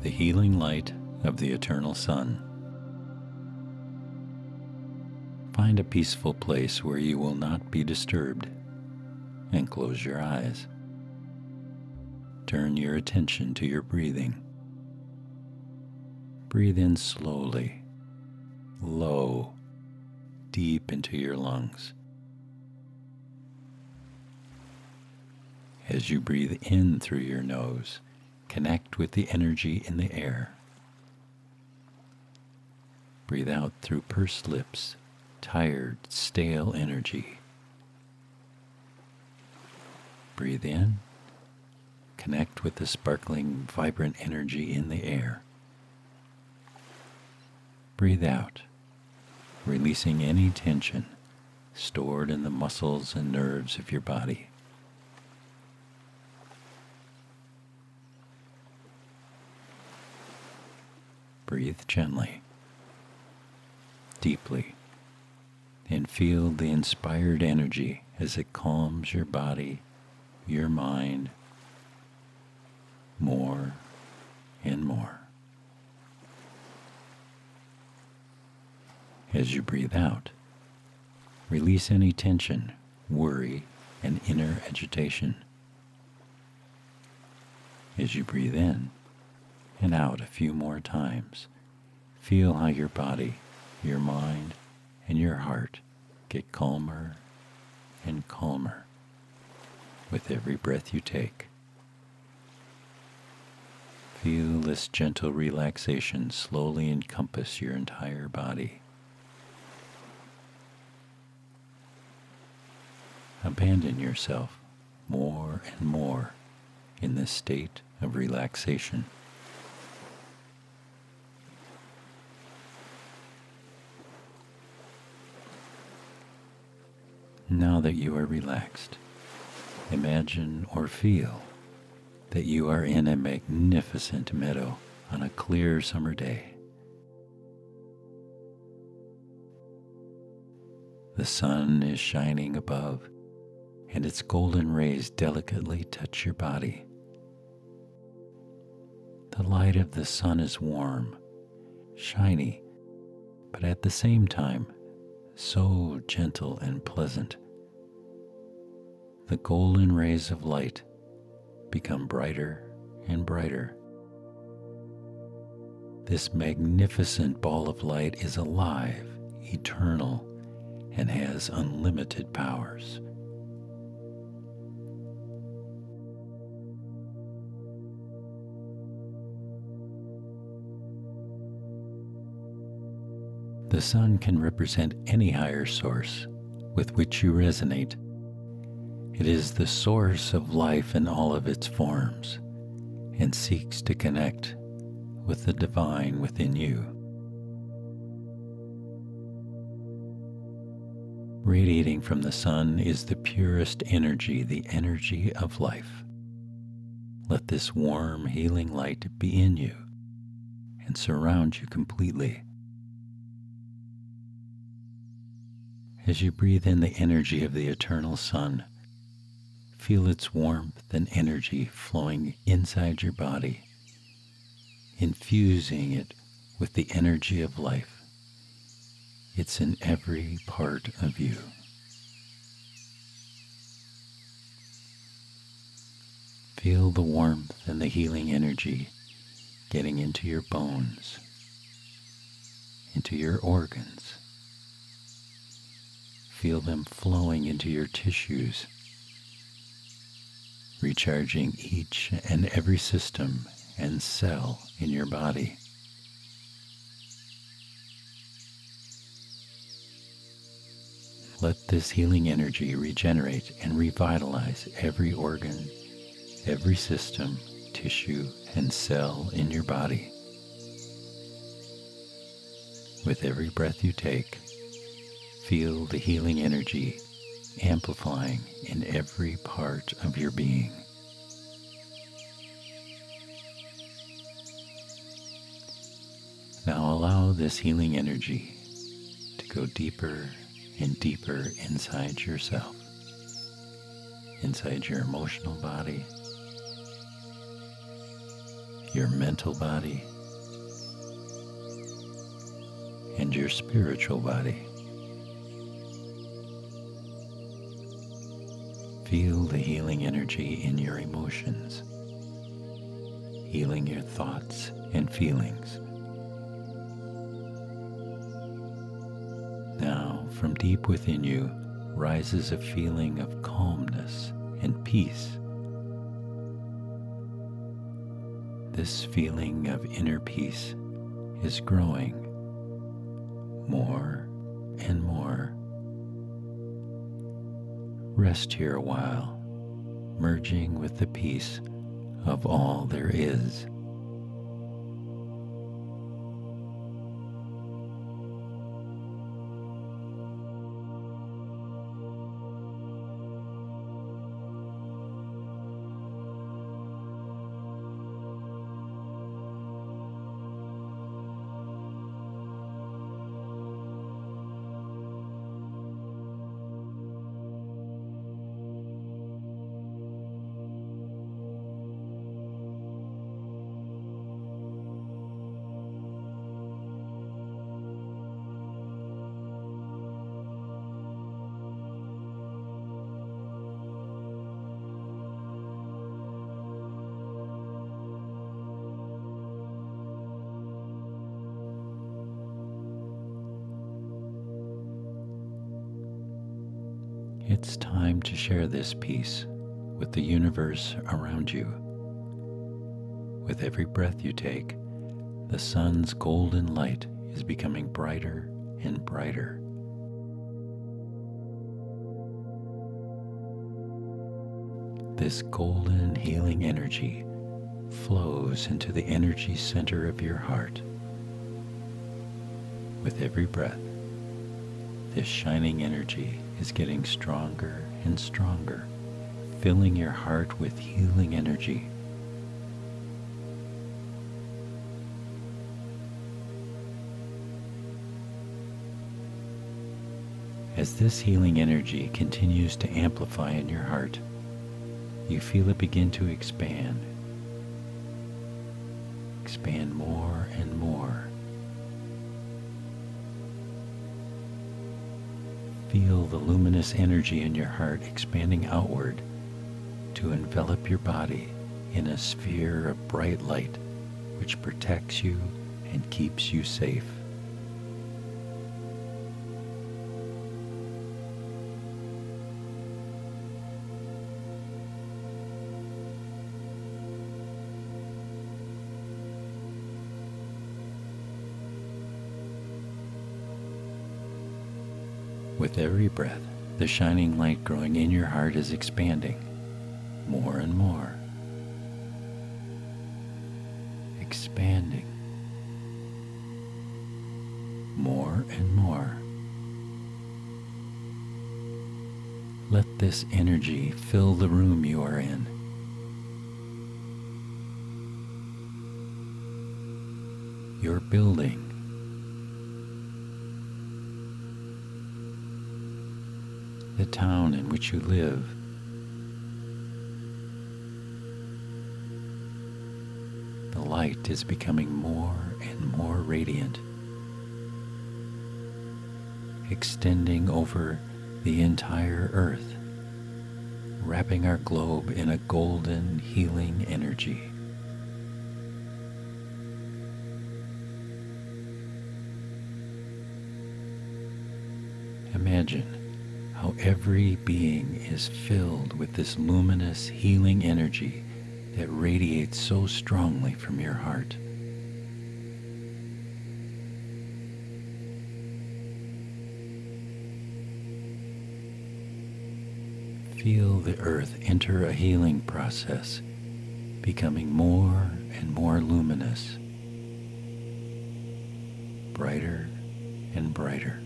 the healing light of the eternal sun. Find a peaceful place where you will not be disturbed and close your eyes. Turn your attention to your breathing. Breathe in slowly, low, deep into your lungs. As you breathe in through your nose, connect with the energy in the air. Breathe out through pursed lips, tired, stale energy. Breathe in, connect with the sparkling, vibrant energy in the air. Breathe out, releasing any tension stored in the muscles and nerves of your body. Breathe gently, deeply, and feel the inspired energy as it calms your body, your mind, more and more. As you breathe out, release any tension, worry, and inner agitation. As you breathe in and out a few more times, feel how your body, your mind, and your heart get calmer and calmer with every breath you take. Feel this gentle relaxation slowly encompass your entire body. Abandon yourself more and more in this state of relaxation. Now that you are relaxed, imagine or feel that you are in a magnificent meadow on a clear summer day. The sun is shining above, and its golden rays delicately touch your body. The light of the sun is warm, shiny, but at the same time so gentle and pleasant. The golden rays of light become brighter and brighter. This magnificent ball of light is alive, eternal, and has unlimited powers. The sun can represent any higher source with which you resonate. It is the source of life in all of its forms and seeks to connect with the divine within you. Radiating from the sun is the purest energy, the energy of life. Let this warm, healing light be in you and surround you completely. As you breathe in the energy of the eternal sun, feel its warmth and energy flowing inside your body, infusing it with the energy of life. It's in every part of you. Feel the warmth and the healing energy getting into your bones, into your organs Feel them flowing into your tissues, recharging each and every system and cell in your body. Let this healing energy regenerate and revitalize every organ, every system, tissue, and cell in your body. With every breath you take, Feel the healing energy amplifying in every part of your being. Now allow this healing energy to go deeper and deeper inside yourself, inside your emotional body, your mental body, and your spiritual body. Feel the healing energy in your emotions, healing your thoughts and feelings. Now, from deep within you rises a feeling of calmness and peace. This feeling of inner peace is growing more and more. Rest here a while, merging with the peace of all there is. It's time to share this peace with the universe around you. With every breath you take, the sun's golden light is becoming brighter and brighter. This golden healing energy flows into the energy center of your heart. With every breath, this shining energy is getting stronger and stronger, filling your heart with healing energy. As this healing energy continues to amplify in your heart, you feel it begin to expand. Expand more and more Feel the luminous energy in your heart expanding outward to envelop your body in a sphere of bright light which protects you and keeps you safe. Every breath, the shining light growing in your heart is expanding more and more. Expanding more and more. Let this energy fill the room you are in. Your building the town in which you live. The light is becoming more and more radiant, extending over the entire earth, wrapping our globe in a golden healing energy. Imagine how every being is filled with this luminous healing energy that radiates so strongly from your heart. Feel the earth enter a healing process, becoming more and more luminous, brighter and brighter.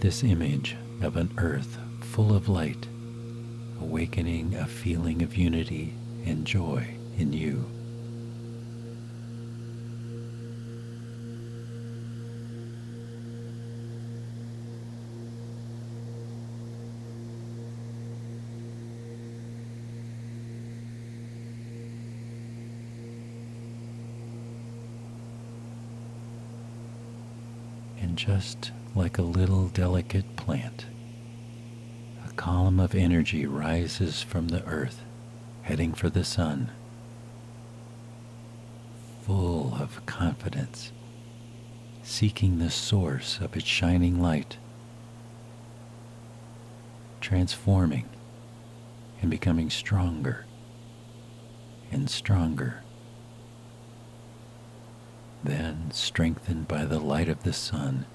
This image of an earth full of light, awakening a feeling of unity and joy in you. and just like a little delicate plant, a column of energy rises from the earth, heading for the sun, full of confidence, seeking the source of its shining light, transforming and becoming stronger and stronger. Then, strengthened by the light of the sun,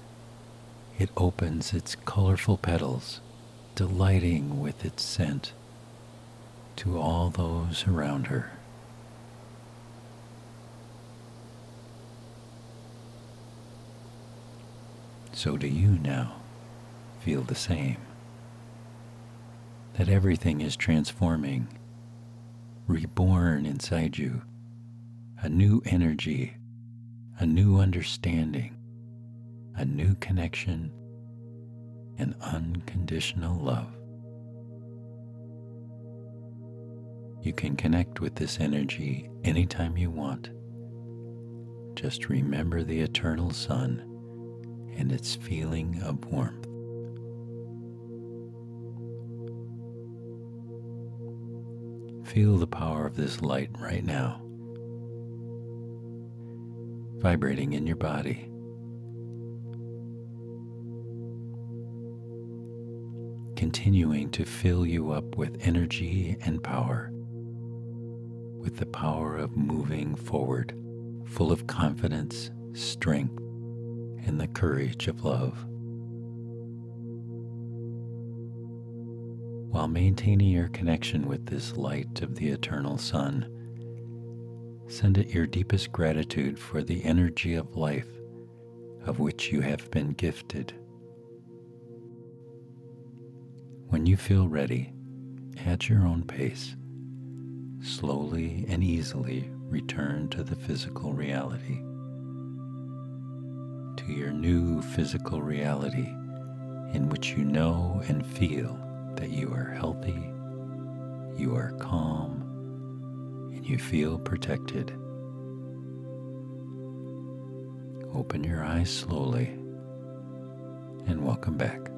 it opens its colorful petals, delighting with its scent to all those around her. So do you now feel the same. That everything is transforming, reborn inside you, a new energy a new understanding, a new connection, and unconditional love. You can connect with this energy anytime you want. Just remember the eternal sun and its feeling of warmth. Feel the power of this light right now vibrating in your body. Continuing to fill you up with energy and power, with the power of moving forward, full of confidence, strength, and the courage of love. While maintaining your connection with this light of the eternal sun, Send it your deepest gratitude for the energy of life of which you have been gifted. When you feel ready, at your own pace, slowly and easily return to the physical reality, to your new physical reality in which you know and feel that you are healthy, you are calm, and you feel protected. Open your eyes slowly and welcome back.